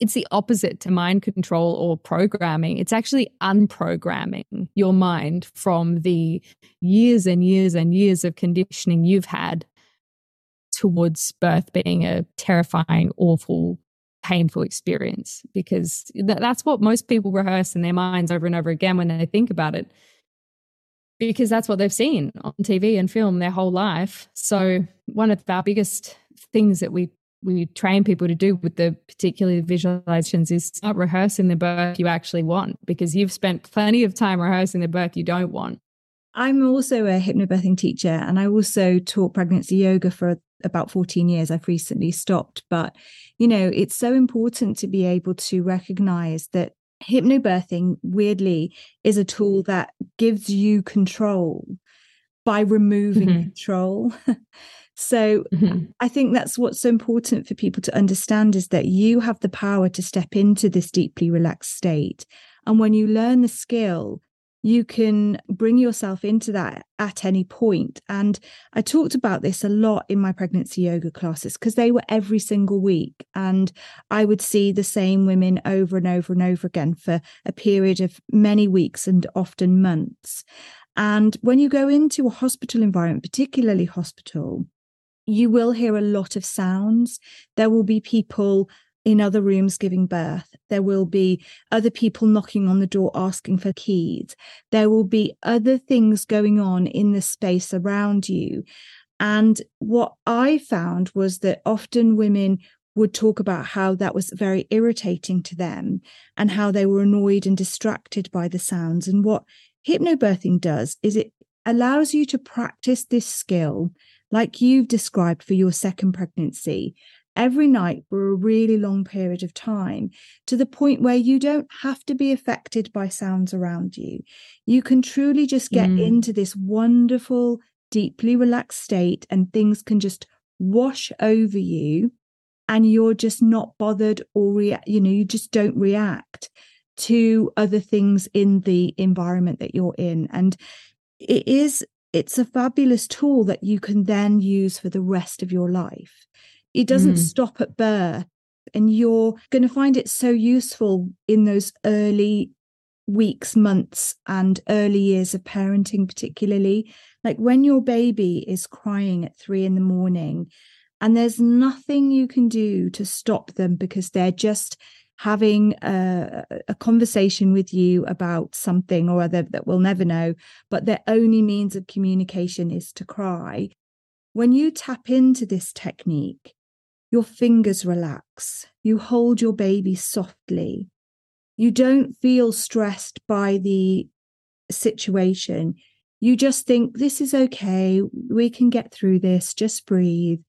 it's the opposite to mind control or programming. It's actually unprogramming your mind from the years and years and years of conditioning you've had towards birth being a terrifying, awful, painful experience. Because that's what most people rehearse in their minds over and over again when they think about it because that's what they've seen on TV and film their whole life. So one of our biggest things that we we train people to do with the particular visualizations is start rehearsing the birth you actually want because you've spent plenty of time rehearsing the birth you don't want. I'm also a hypnobirthing teacher and I also taught pregnancy yoga for about 14 years. I've recently stopped, but you know, it's so important to be able to recognize that hypnobirthing weirdly is a tool that gives you control by removing mm-hmm. control <laughs> so mm-hmm. i think that's what's so important for people to understand is that you have the power to step into this deeply relaxed state and when you learn the skill you can bring yourself into that at any point. And I talked about this a lot in my pregnancy yoga classes because they were every single week. And I would see the same women over and over and over again for a period of many weeks and often months. And when you go into a hospital environment, particularly hospital, you will hear a lot of sounds. There will be people in other rooms giving birth. There will be other people knocking on the door asking for keys. There will be other things going on in the space around you. And what I found was that often women would talk about how that was very irritating to them and how they were annoyed and distracted by the sounds. And what hypnobirthing does is it allows you to practice this skill like you've described for your second pregnancy every night for a really long period of time to the point where you don't have to be affected by sounds around you. You can truly just get mm. into this wonderful, deeply relaxed state, and things can just wash over you. And you're just not bothered or react, you know, you just don't react to other things in the environment that you're in. And it is it's a fabulous tool that you can then use for the rest of your life. It doesn't mm. stop at birth. And you're going to find it so useful in those early weeks, months, and early years of parenting, particularly. Like when your baby is crying at three in the morning, and there's nothing you can do to stop them because they're just having a, a, conversation with you about something or other that we'll never know, but their only means of communication is to cry. When you tap into this technique, your fingers relax. You hold your baby softly. You don't feel stressed by the situation. You just think, this is okay. We can get through this. Just breathe.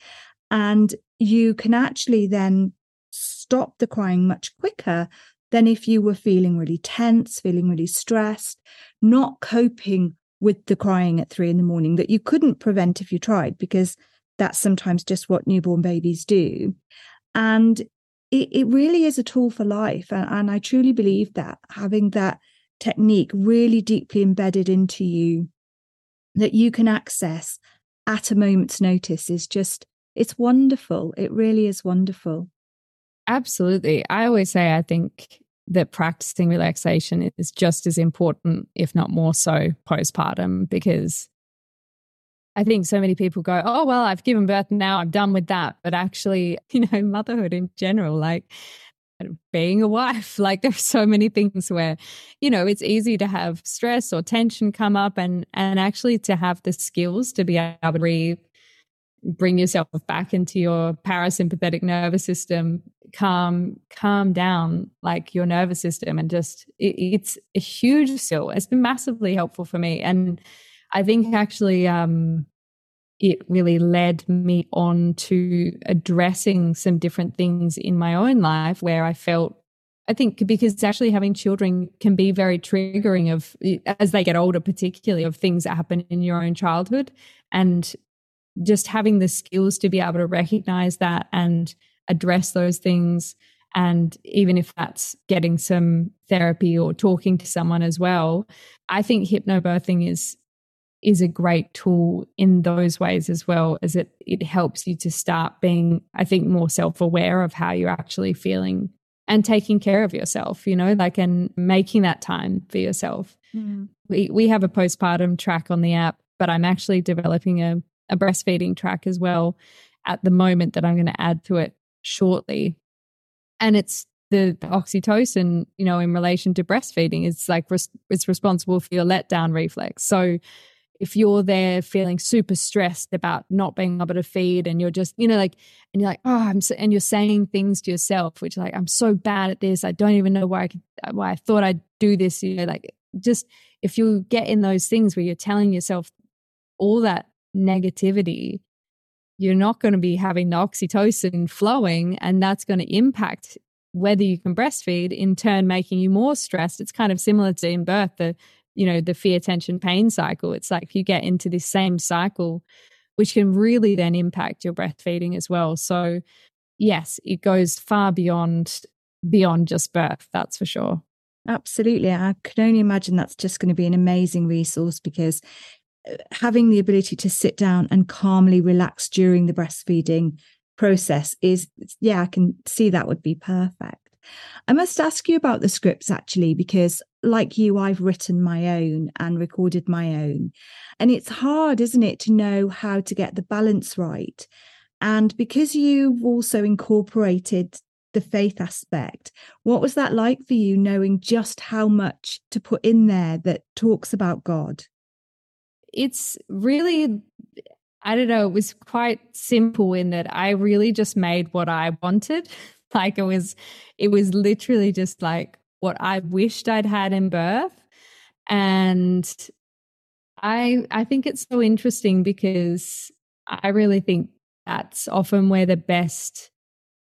And you can actually then stop the crying much quicker than if you were feeling really tense, feeling really stressed, not coping with the crying at three in the morning that you couldn't prevent if you tried because that's sometimes just what newborn babies do. And it, it really is a tool for life. And, and I truly believe that having that technique really deeply embedded into you that you can access at a moment's notice is just, it's wonderful. It really is wonderful. Absolutely. I always say, I think that practicing relaxation is just as important, if not more so, postpartum, because I think so many people go, oh, well, I've given birth now, I'm done with that. But actually, <laughs> you know, motherhood in general, like being a wife, <laughs> like there's so many things where, you know, it's easy to have stress or tension come up and and actually to have the skills to be able to breathe, bring yourself back into your parasympathetic nervous system, calm, calm down like your nervous system and just it, it's a huge skill. It's been massively helpful for me. And I think actually um, it really led me on to addressing some different things in my own life where I felt I think because actually having children can be very triggering of as they get older, particularly of things that happen in your own childhood. And just having the skills to be able to recognize that and address those things. And even if that's getting some therapy or talking to someone as well, I think hypnobirthing is is a great tool in those ways as well as it it helps you to start being i think more self-aware of how you're actually feeling and taking care of yourself you know like and making that time for yourself mm. we we have a postpartum track on the app but i'm actually developing a, a breastfeeding track as well at the moment that i'm going to add to it shortly and it's the, the, oxytocin, you know, in relation to breastfeeding, it's like res- it's responsible for your letdown reflex. So if you're there feeling super stressed about not being able to feed and you're just, you know, like, and you're like, oh, I'm so, and you're saying things to yourself, which like, I'm so bad at this. I don't even know why I could, why I thought I'd do this. You know, like just if you get in those things where you're telling yourself all that negativity, you're not going to be having the oxytocin flowing and that's going to impact whether you can breastfeed in turn making you more stressed it's kind of similar to in birth the you know, the fear, tension, pain cycle. It's like you get into this same cycle, which can really then impact your breastfeeding as well. So, yes, it goes far beyond beyond just birth, that's for sure. Absolutely. I can only imagine that's just going to be an amazing resource because uh, having the ability to sit down and calmly relax during the breastfeeding process is, yeah, I can see that would be perfect. I must ask you about the scripts actually, because like you, I've written my own and recorded my own. And it's hard, isn't it, to know how to get the balance right. And because you've also incorporated the faith aspect, what was that like for you, knowing just how much to put in there that talks about God? It's really I don't know, it was quite simple in that I really just made what I wanted. <laughs> Like it was, it was literally just like what I wished I'd had in birth. And I, I think it's so interesting because I really think that's often where the best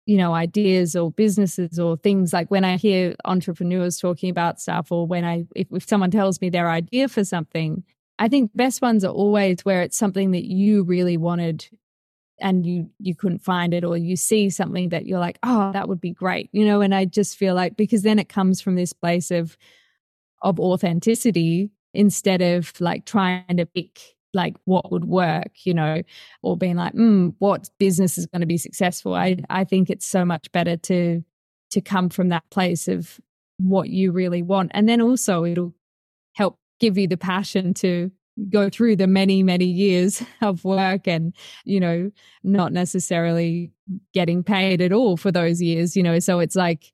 you know ideas or businesses or things like when i hear entrepreneurs talking about stuff or when i if, if someone tells me their idea for something i think best ones are always where it's something that you really wanted and you you couldn't find it or you see something that you're like oh that would be great you know and i just feel like because then it comes from this place of of authenticity instead of like trying to pick like what would work you know or being like mm, what business is going to be successful? I i think it's so much better to to come from that place of what you really want and then also it'll help give you the passion to go through the many many years <laughs> of work and you know not necessarily getting paid at all for those years you know so it's like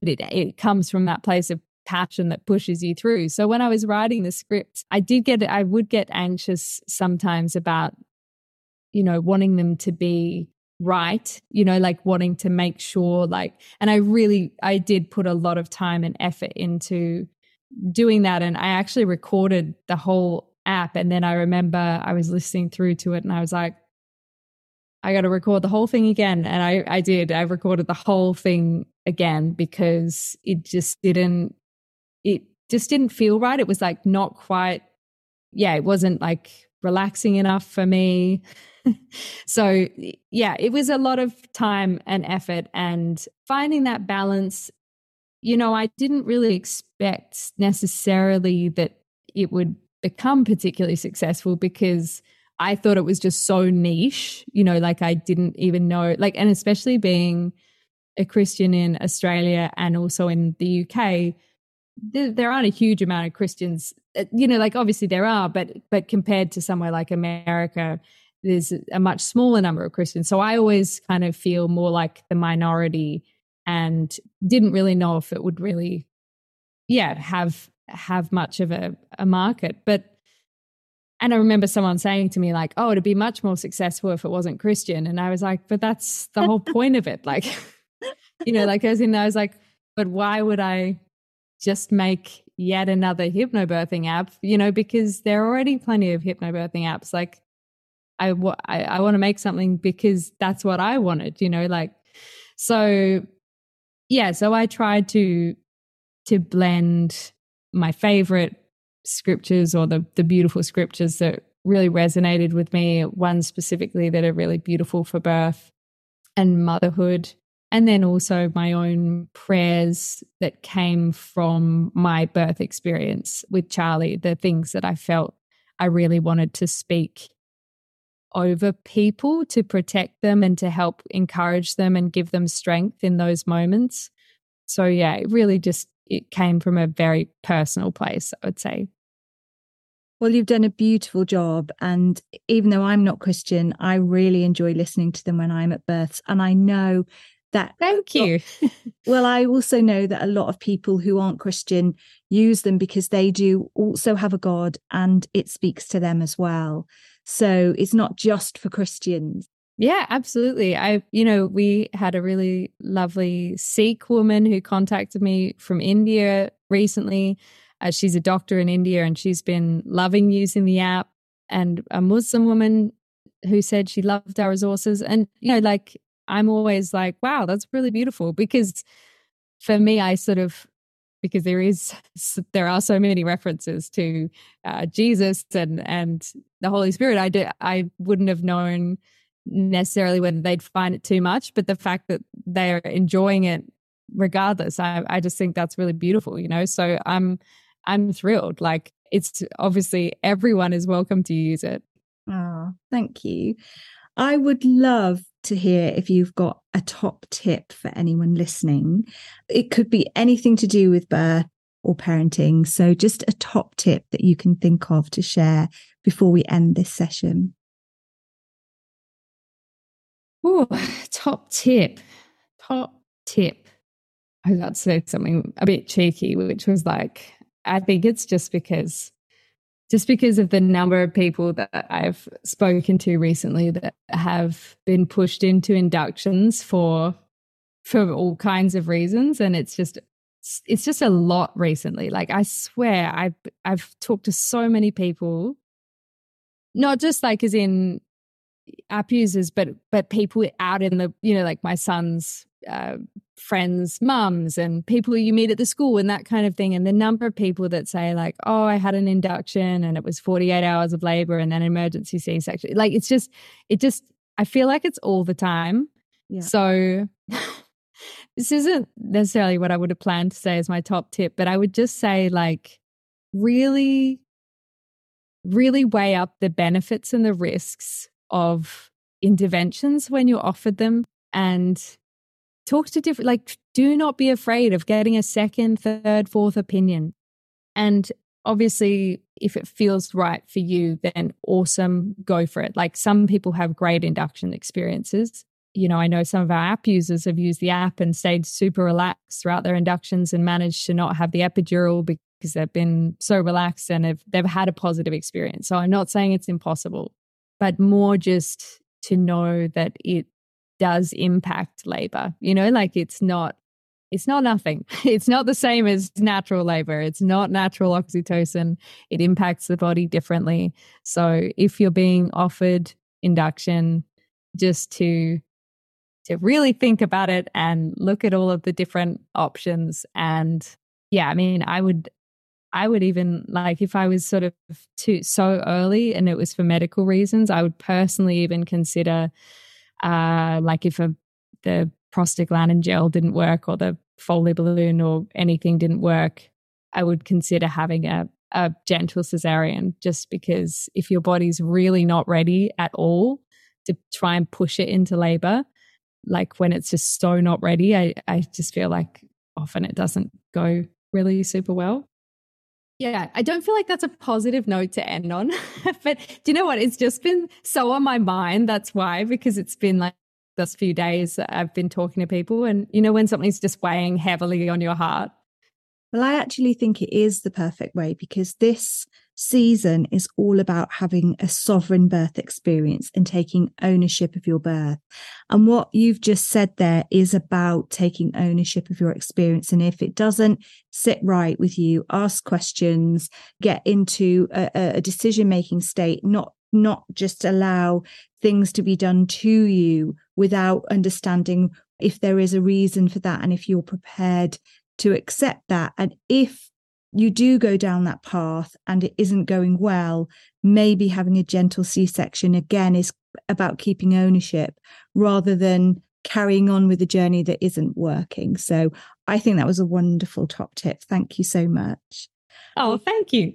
it, it comes from that place of passion that pushes you through. So when i was writing the script i did get i would get anxious sometimes about you know wanting them to be right you know like wanting to make sure like and i really i did put a lot of time and effort into doing that and I actually recorded the whole app and then I remember I was listening through to it and I was like I got to record the whole thing again and I I did. I recorded the whole thing again because it just didn't it just didn't feel right. It was like not quite yeah it wasn't like relaxing enough for me. <laughs> So yeah it was a lot of time and effort and finding that balance you know, I didn't really expect necessarily that it would become particularly successful because I thought it was just so niche, you know, like I didn't even know, like, and especially being a Christian in Australia and also in the UK, there, there aren't a huge amount of Christians. Uh, you know, like obviously there are, but but compared to somewhere like America, there's a much smaller number of Christians. So I always kind of feel more like the minority, and didn't really know if it would really, yeah, have have much of a, a market. But and I remember someone saying to me like, "Oh, it'd be much more successful if it wasn't Christian," and I was like, "But that's the whole <laughs> point of it." Like, you know, like as in I was like, "But why would I just make yet another hypnobirthing app, you know, because there are already plenty of hypnobirthing apps. Like, I, I, I want to make something because that's what I wanted, you know, like, so yeah, so I tried to, to blend my favorite scriptures or the, the beautiful scriptures that really resonated with me, one specifically that are really beautiful for birth and motherhood and then also my own prayers that came from my birth experience with Charlie, the things that I felt I really wanted to speak over people to protect them and to help encourage them and give them strength in those moments. So yeah, it really just it came from a very personal place, I would say. Well, you've done a beautiful job. And even though I'm not Christian, I really enjoy listening to them when I'm at births. And I know that thank you <laughs> well i also know that a lot of people who aren't christian use them because they do also have a god and it speaks to them as well so it's not just for christians yeah absolutely i you know we had a really lovely sikh woman who contacted me from india recently uh, she's a doctor in india and she's been loving using the app and a muslim woman who said she loved our resources and you know like I'm always like, wow, that's really beautiful. Because for me, I sort of, because there is, there are so many references to uh, Jesus and, and the Holy Spirit. I, do, I wouldn't have known necessarily whether they'd find it too much, but the fact that they're enjoying it regardless, I, I just think that's really beautiful, you know? So I'm, I'm thrilled. Like it's obviously everyone is welcome to use it. Oh, thank you. I would love to hear if you've got a top tip for anyone listening. It could be anything to do with birth or parenting. So, just a top tip that you can think of to share before we end this session. Oh, top tip. Top tip. I got to say something a bit cheeky, which was like, I think it's just because just because of the number of people that I've spoken to recently that have been pushed into inductions for for all kinds of reasons and it's just it's just a lot recently. Like I swear I've I've talked to so many people not just like as in app users but but people out in the you know like my son's uh, friends' mums and people you meet at the school and that kind of thing. And the number of people that say, like, oh, I had an induction and it was 48 hours of labor and then emergency C section. Like, it's just, it just, I feel like it's all the time. Yeah. So, <laughs> this isn't necessarily what I would have planned to say as my top tip, but I would just say, like, really, really weigh up the benefits and the risks of interventions when you're offered them and talk to different like do not be afraid of getting a second third fourth opinion. And obviously if it feels right for you then awesome go for it. Like some people have great induction experiences. You know i know some of our app users have used the app and stayed super relaxed throughout their inductions and managed to not have the epidural because they've been so relaxed and have, they've had a positive experience. So i'm not saying it's impossible but more just to know that it does impact labor. You know, like it's not it's not nothing. <laughs> It's not the same as natural labor. It's not natural oxytocin. It impacts the body differently. So if you're being offered induction, just to to really think about it and look at all of the different options and yeah, I mean, I would I would even like if I was sort of too so early and it was for medical reasons, I would personally even consider uh, like if a, the prostaglandin gel didn't work or the Foley balloon or anything didn't work, I would consider having a, a gentle cesarean just because if your body's really not ready at all to try and push it into labor, like when it's just so not ready, I, I just feel like often it doesn't go really super well. Yeah, I don't feel like that's a positive note to end on. <laughs> but do you know what? It's just been so on my mind. That's why, because it's been like this few days I've been talking to people. And you know, when something's just weighing heavily on your heart. Well, I actually think it is the perfect way because this season is all about having a sovereign birth experience and taking ownership of your birth. And what you've just said there is about taking ownership of your experience. And if it doesn't sit right with you, ask questions, get into a, a decision making state, not not just allow things to be done to you without understanding if there is a reason for that and if you're prepared to accept that. And if you do go down that path and it isn't going well, maybe having a gentle C section again is about keeping ownership rather than carrying on with the journey that isn't working. So I think that was a wonderful top tip. Thank you so much. Oh, thank you.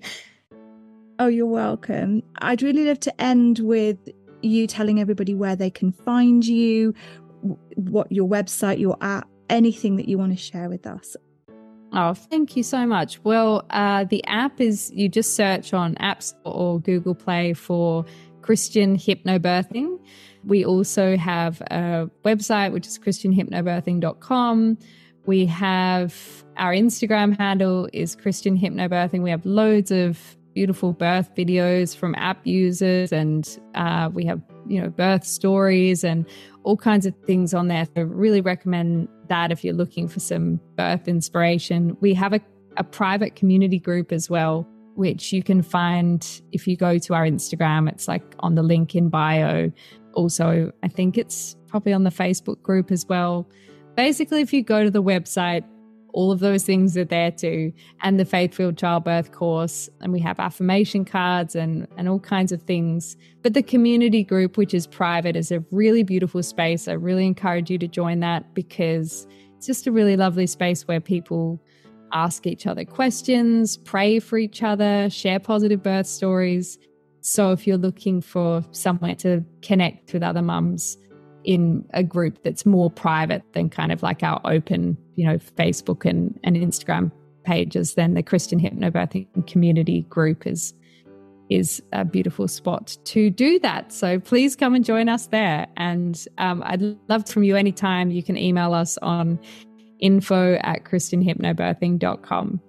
Oh, you're welcome. I'd really love to end with you telling everybody where they can find you, what your website, your app, anything that you want to share with us. Oh, thank you so much. Well, uh, the app is you just search on apps or Google Play for Christian Hypnobirthing. We also have a website, which is christianhypnobirthing.com. We have our Instagram handle is Christian Hypnobirthing. We have loads of beautiful birth videos from app users, and uh, we have you know birth stories and all kinds of things on there. So really recommend that if you're looking for some birth inspiration. We have a, a private community group as well, which you can find if you go to our Instagram. It's like on the link in bio. Also, I think it's probably on the Facebook group as well. Basically, if you go to the website, all of those things are there too. And the faith filled childbirth course. And we have affirmation cards and, and all kinds of things. But the community group, which is private, is a really beautiful space. I really encourage you to join that because it's just a really lovely space where people ask each other questions, pray for each other, share positive birth stories. So if you're looking for somewhere to connect with other mums, in a group that's more private than kind of like our open, you know, Facebook and, and Instagram pages, then the Christian Hypnobirthing community group is is a beautiful spot to do that. So please come and join us there. And um, I'd love from you anytime. You can email us on info at christianhypnobirthing.com.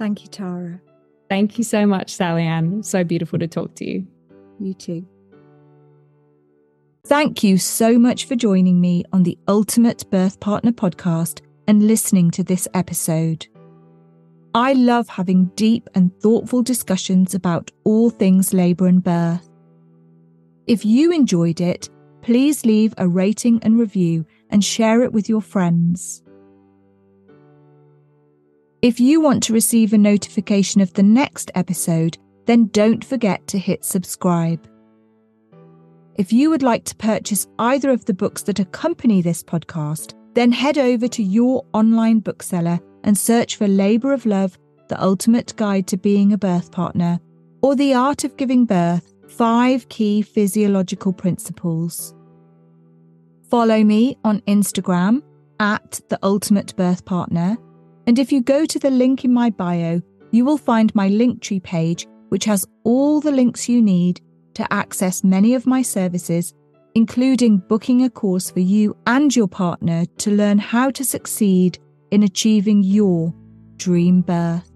Thank you, Tara. Thank you so much, Sallyann. So beautiful to talk to you. You too. Thank you so much for joining me on the Ultimate Birth Partner podcast and listening to this episode. I love having deep and thoughtful discussions about all things labour and birth. If you enjoyed it, please leave a rating and review and share it with your friends. If you want to receive a notification of the next episode, then don't forget to hit subscribe. If you would like to purchase either of the books that accompany this podcast, then head over to your online bookseller and search for Labour of Love The Ultimate Guide to Being a Birth Partner or The Art of Giving Birth Five Key Physiological Principles. Follow me on Instagram at The Ultimate Birth Partner. And if you go to the link in my bio, you will find my Linktree page, which has all the links you need to access many of my services, including booking a course for you and your partner to learn how to succeed in achieving your dream birth.